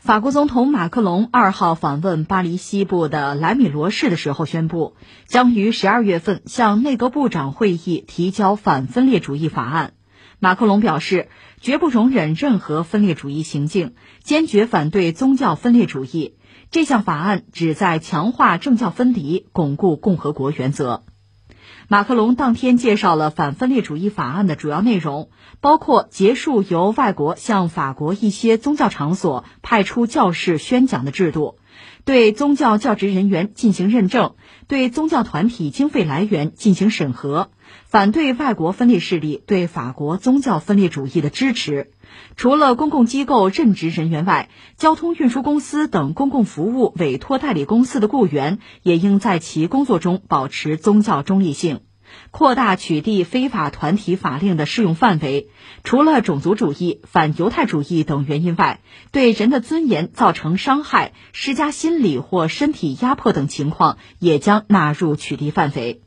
法国总统马克龙二号访问巴黎西部的莱米罗市的时候宣布，将于十二月份向内阁部长会议提交反分裂主义法案。马克龙表示，绝不容忍任何分裂主义行径，坚决反对宗教分裂主义。这项法案旨在强化政教分离，巩固共和国原则。马克龙当天介绍了反分裂主义法案的主要内容，包括结束由外国向法国一些宗教场所派出教士宣讲的制度，对宗教教职人员进行认证，对宗教团体经费来源进行审核，反对外国分裂势力对法国宗教分裂主义的支持。除了公共机构任职人员外，交通运输公司等公共服务委托代理公司的雇员也应在其工作中保持宗教中立性。扩大取缔非法团体法令的适用范围，除了种族主义、反犹太主义等原因外，对人的尊严造成伤害、施加心理或身体压迫等情况也将纳入取缔范围。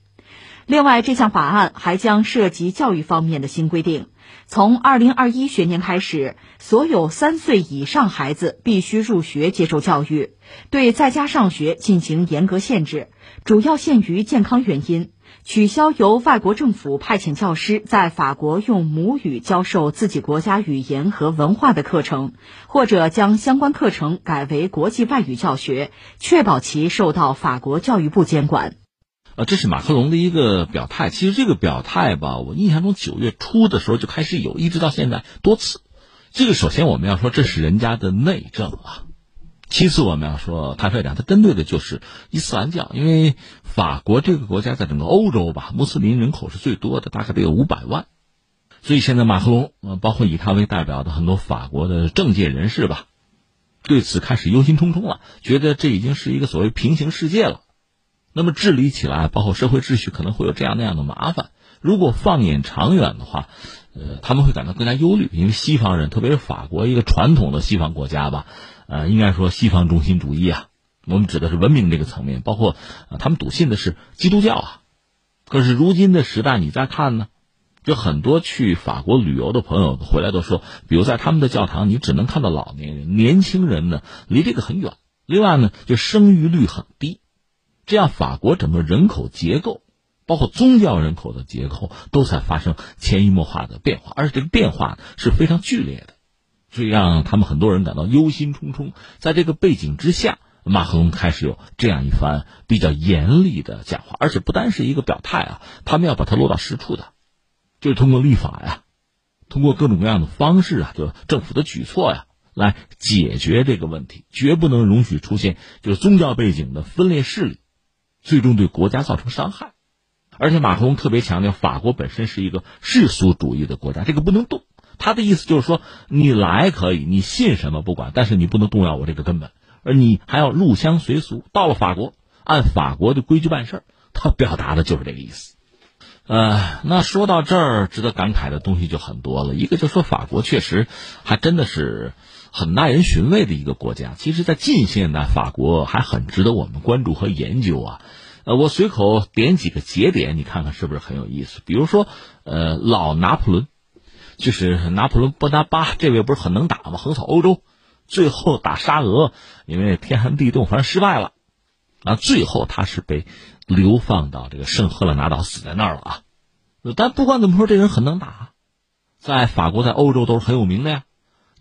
另外，这项法案还将涉及教育方面的新规定。从二零二一学年开始，所有三岁以上孩子必须入学接受教育，对在家上学进行严格限制，主要限于健康原因。取消由外国政府派遣教师在法国用母语教授自己国家语言和文化的课程，或者将相关课程改为国际外语教学，确保其受到法国教育部监管。呃，这是马克龙的一个表态。其实这个表态吧，我印象中九月初的时候就开始有，一直到现在多次。这个首先我们要说，这是人家的内政啊。其次我们要说，坦率讲，他针对的就是伊斯兰教，因为法国这个国家在整个欧洲吧，穆斯林人口是最多的，大概得有五百万。所以现在马克龙，呃，包括以他为代表的很多法国的政界人士吧，对此开始忧心忡忡了，觉得这已经是一个所谓平行世界了。那么治理起来，包括社会秩序，可能会有这样那样的麻烦。如果放眼长远的话，呃，他们会感到更加忧虑，因为西方人，特别是法国一个传统的西方国家吧，呃，应该说西方中心主义啊，我们指的是文明这个层面，包括他们笃信的是基督教啊。可是如今的时代，你再看呢，就很多去法国旅游的朋友回来都说，比如在他们的教堂，你只能看到老年人，年轻人呢离这个很远。另外呢，就生育率很低。这样，法国整个人口结构，包括宗教人口的结构，都在发生潜移默化的变化，而且这个变化是非常剧烈的，所以让他们很多人感到忧心忡忡。在这个背景之下，马克龙开始有这样一番比较严厉的讲话，而且不单是一个表态啊，他们要把它落到实处的，就是通过立法呀，通过各种各样的方式啊，就政府的举措呀。来解决这个问题，绝不能容许出现就是宗教背景的分裂势力。最终对国家造成伤害，而且马克龙特别强调，法国本身是一个世俗主义的国家，这个不能动。他的意思就是说，你来可以，你信什么不管，但是你不能动摇我这个根本，而你还要入乡随俗，到了法国按法国的规矩办事儿他表达的就是这个意思。呃，那说到这儿，值得感慨的东西就很多了。一个就是说法国确实还真的是。很耐人寻味的一个国家，其实，在近现代，法国还很值得我们关注和研究啊。呃，我随口点几个节点，你看看是不是很有意思？比如说，呃，老拿破仑，就是拿破仑波拿巴这位不是很能打吗？横扫欧洲，最后打沙俄，因为天寒地冻，反正失败了。啊，最后他是被流放到这个圣赫勒拿岛，死在那儿了啊。但不管怎么说，这人很能打，在法国，在欧洲都是很有名的呀。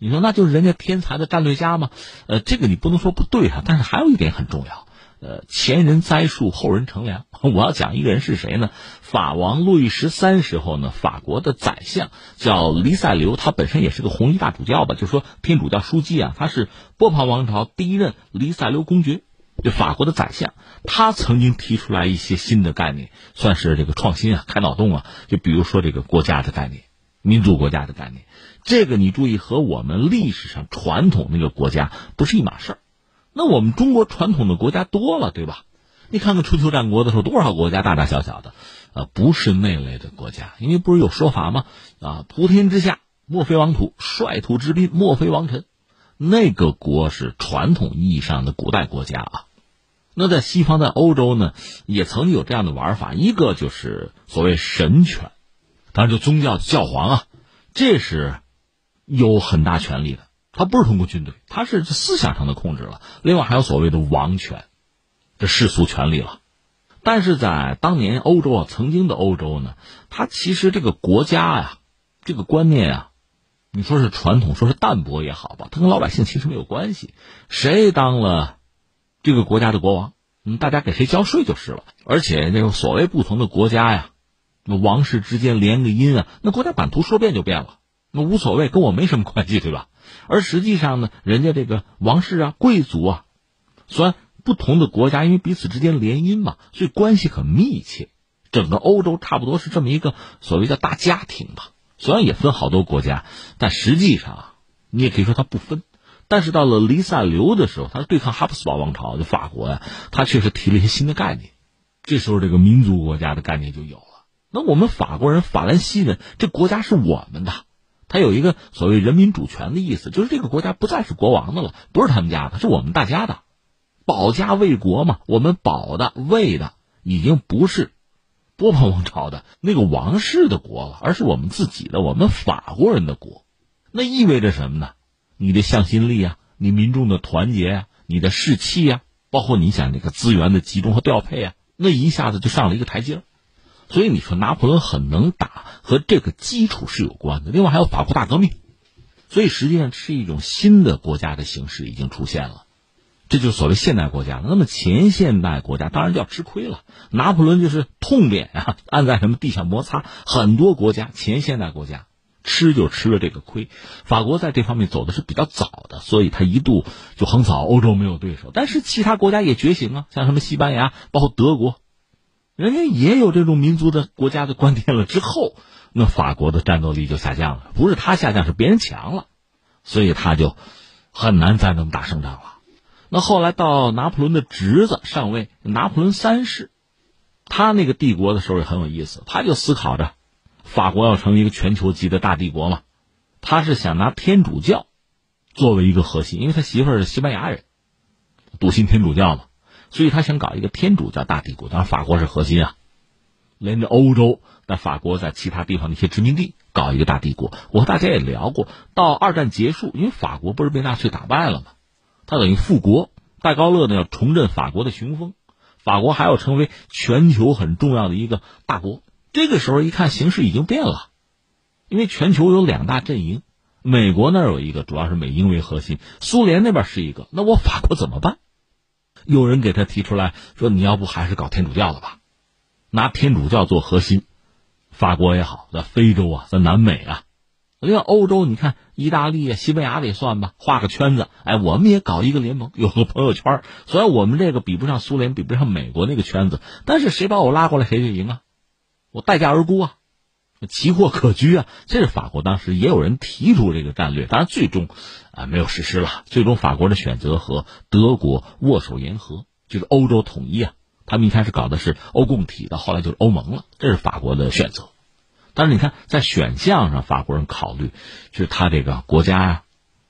你说那就是人家天才的战略家吗？呃，这个你不能说不对啊。但是还有一点很重要，呃，前人栽树，后人乘凉。我要讲一个人是谁呢？法王路易十三时候呢，法国的宰相叫黎塞留，他本身也是个红衣大主教吧，就说天主教枢机啊，他是波旁王朝第一任黎塞留公爵，就法国的宰相。他曾经提出来一些新的概念，算是这个创新啊，开脑洞啊。就比如说这个国家的概念。民主国家的概念，这个你注意和我们历史上传统那个国家不是一码事儿。那我们中国传统的国家多了，对吧？你看看春秋战国的时候，多少国家大大小小的，呃，不是那类的国家。因为不是有说法吗？啊，普天之下莫非王土，率土之滨莫非王臣。那个国是传统意义上的古代国家啊。那在西方，在欧洲呢，也曾经有这样的玩法，一个就是所谓神权。当然，就宗教教皇啊，这是有很大权力的。他不是通过军队，他是思想上的控制了。另外还有所谓的王权，这世俗权利了。但是在当年欧洲啊，曾经的欧洲呢，它其实这个国家呀，这个观念啊，你说是传统，说是淡薄也好吧，它跟老百姓其实没有关系。谁当了这个国家的国王，嗯，大家给谁交税就是了。而且那种所谓不同的国家呀，那王室之间联个姻啊，那国家版图说变就变了，那无所谓，跟我没什么关系，对吧？而实际上呢，人家这个王室啊、贵族啊，虽然。不同的国家因为彼此之间联姻嘛，所以关系很密切。整个欧洲差不多是这么一个所谓叫大家庭吧。虽然也分好多国家，但实际上啊你也可以说它不分。但是到了黎塞留的时候，他对抗哈布斯堡王朝，就法国呀，他确实提了一些新的概念。这时候这个民族国家的概念就有了。那我们法国人、法兰西人，这国家是我们的，他有一个所谓人民主权的意思，就是这个国家不再是国王的了，不是他们家的，是我们大家的。保家卫国嘛，我们保的卫的已经不是波旁王朝的那个王室的国了，而是我们自己的，我们法国人的国。那意味着什么呢？你的向心力啊，你民众的团结啊，你的士气啊，包括你想那个资源的集中和调配啊，那一下子就上了一个台阶。所以你说拿破仑很能打，和这个基础是有关的。另外还有法国大革命，所以实际上是一种新的国家的形式已经出现了。这就是所谓现代国家了。那么前现代国家当然就要吃亏了。拿破仑就是痛扁啊，按在什么地下摩擦。很多国家前现代国家吃就吃了这个亏。法国在这方面走的是比较早的，所以他一度就横扫欧洲没有对手。但是其他国家也觉醒啊，像什么西班牙，包括德国，人家也有这种民族的国家的观点了。之后，那法国的战斗力就下降了，不是他下降，是别人强了，所以他就很难再那么打胜仗了。那后来到拿破仑的侄子上位，拿破仑三世，他那个帝国的时候也很有意思，他就思考着，法国要成为一个全球级的大帝国嘛，他是想拿天主教作为一个核心，因为他媳妇儿是西班牙人，笃信天主教嘛，所以他想搞一个天主教大帝国，当然法国是核心啊，连着欧洲，那法国在其他地方的一些殖民地搞一个大帝国。我和大家也聊过，到二战结束，因为法国不是被纳粹打败了吗？他等于复国，戴高乐呢要重振法国的雄风，法国还要成为全球很重要的一个大国。这个时候一看形势已经变了，因为全球有两大阵营，美国那儿有一个，主要是美英为核心，苏联那边是一个，那我法国怎么办？有人给他提出来说：“你要不还是搞天主教了吧？拿天主教做核心，法国也好，在非洲啊，在南美啊。”另外，欧洲你看，意大利啊、西班牙得算吧，画个圈子，哎，我们也搞一个联盟，有个朋友圈。虽然我们这个比不上苏联，比不上美国那个圈子，但是谁把我拉过来，谁就赢啊！我待价而沽啊，奇货可居啊！这是法国当时也有人提出这个战略，当然最终啊没有实施了。最终法国的选择和德国握手言和，就是欧洲统一啊。他们一开始搞的是欧共体到，后来就是欧盟了，这是法国的选择。但是你看，在选项上，法国人考虑，就是他这个国家呀，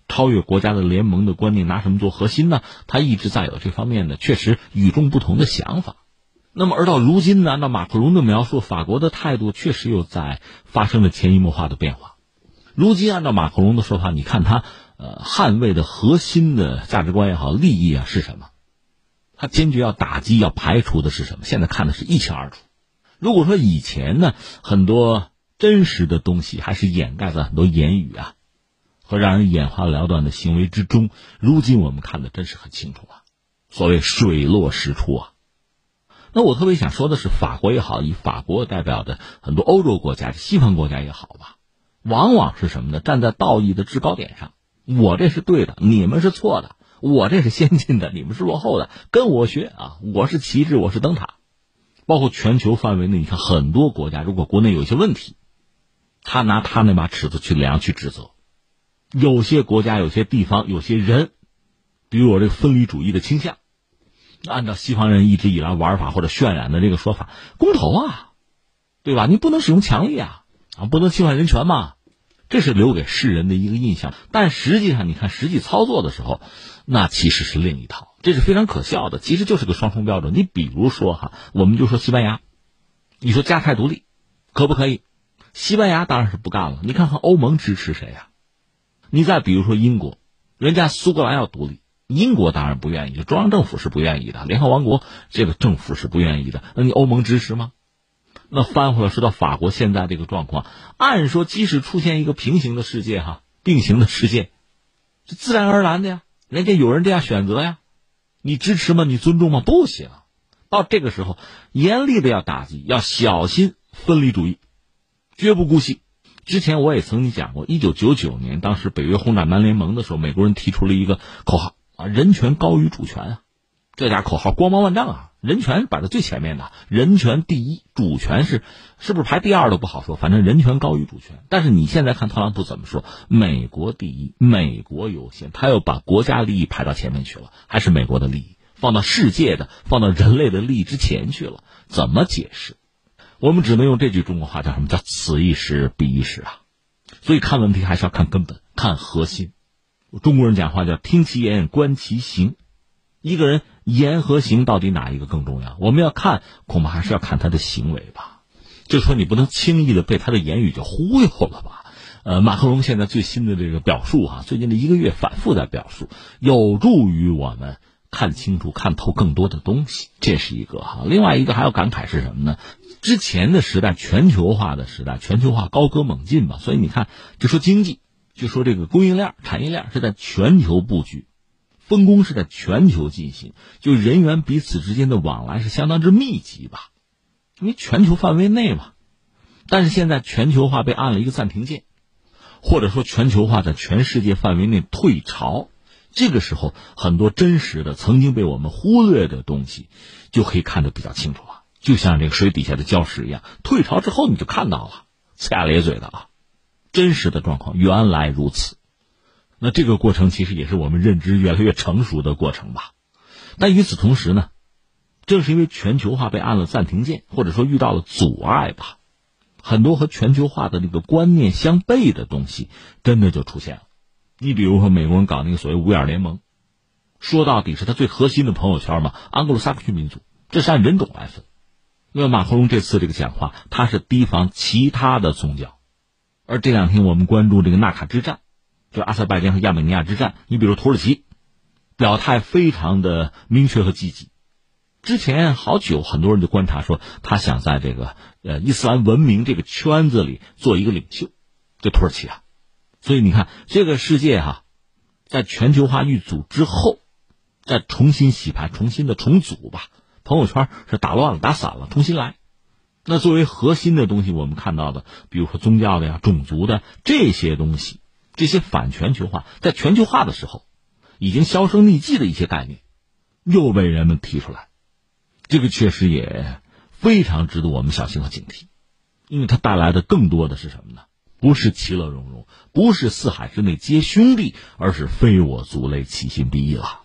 超越国家的联盟的观念，拿什么做核心呢？他一直在有这方面的确实与众不同的想法。那么，而到如今呢，按照马克龙的描述，法国的态度确实又在发生了潜移默化的变化。如今，按照马克龙的说法，你看他呃捍卫的核心的价值观也好，利益啊是什么？他坚决要打击、要排除的是什么？现在看的是一清二楚。如果说以前呢，很多。真实的东西还是掩盖在很多言语啊和让人眼花缭乱的行为之中。如今我们看的真是很清楚啊，所谓水落石出啊。那我特别想说的是，法国也好，以法国代表的很多欧洲国家、西方国家也好吧，往往是什么呢？站在道义的制高点上，我这是对的，你们是错的；我这是先进的，你们是落后的，跟我学啊！我是旗帜，我是灯塔。包括全球范围内，你看很多国家，如果国内有一些问题。他拿他那把尺子去量去指责，有些国家、有些地方、有些人，比如我这个分离主义的倾向，按照西方人一直以来玩法或者渲染的这个说法，公投啊，对吧？你不能使用强力啊，啊，不能侵犯人权嘛，这是留给世人的一个印象。但实际上，你看实际操作的时候，那其实是另一套，这是非常可笑的，其实就是个双重标准。你比如说哈，我们就说西班牙，你说加泰独立，可不可以？西班牙当然是不干了。你看看欧盟支持谁呀？你再比如说英国，人家苏格兰要独立，英国当然不愿意，中央政府是不愿意的，联合王国这个政府是不愿意的。那你欧盟支持吗？那翻回来说到法国现在这个状况，按说即使出现一个平行的世界哈，并行的世界，是自然而然的呀，人家有人这样选择呀，你支持吗？你尊重吗？不行。到这个时候，严厉的要打击，要小心分离主义，绝不姑息。之前我也曾经讲过，一九九九年，当时北约轰炸南联盟的时候，美国人提出了一个口号啊：“人权高于主权啊！”这家口号光芒万丈啊！人权摆在最前面的，人权第一，主权是是不是排第二都不好说，反正人权高于主权。但是你现在看特朗普怎么说？美国第一，美国优先，他又把国家利益排到前面去了，还是美国的利益？放到世界的，放到人类的利益之前去了，怎么解释？我们只能用这句中国话，叫什么叫“此一时，彼一时”啊！所以看问题还是要看根本，看核心。中国人讲话叫“听其言，观其行”。一个人言和行到底哪一个更重要？我们要看，恐怕还是要看他的行为吧。就说你不能轻易的被他的言语就忽悠了吧？呃，马克龙现在最新的这个表述啊，最近这一个月反复在表述，有助于我们。看清楚、看透更多的东西，这是一个哈。另外一个还要感慨是什么呢？之前的时代，全球化的时代，全球化高歌猛进吧。所以你看，就说经济，就说这个供应链、产业链是在全球布局，分工是在全球进行，就人员彼此之间的往来是相当之密集吧，因为全球范围内嘛。但是现在全球化被按了一个暂停键，或者说全球化在全世界范围内退潮。这个时候，很多真实的、曾经被我们忽略的东西，就可以看得比较清楚了。就像这个水底下的礁石一样，退潮之后你就看到了，呲牙咧嘴的啊！真实的状况原来如此。那这个过程其实也是我们认知越来越成熟的过程吧。但与此同时呢，正是因为全球化被按了暂停键，或者说遇到了阻碍吧，很多和全球化的那个观念相悖的东西，真的就出现了。你比如说，美国人搞那个所谓五眼联盟，说到底是他最核心的朋友圈嘛，安格鲁萨克逊民族，这是按人种来分。那么马克龙这次这个讲话，他是提防其他的宗教。而这两天我们关注这个纳卡之战，就阿塞拜疆和亚美尼亚之战。你比如土耳其，表态非常的明确和积极。之前好久很多人就观察说，他想在这个呃伊斯兰文明这个圈子里做一个领袖，就土耳其啊。所以你看，这个世界哈，在全球化遇阻之后，再重新洗牌、重新的重组吧。朋友圈是打乱了、打散了，重新来。那作为核心的东西，我们看到的，比如说宗教的呀、种族的这些东西，这些反全球化，在全球化的时候，已经销声匿迹的一些概念，又被人们提出来。这个确实也非常值得我们小心和警惕，因为它带来的更多的是什么呢？不是其乐融融，不是四海之内皆兄弟，而是非我族类，其心必异了。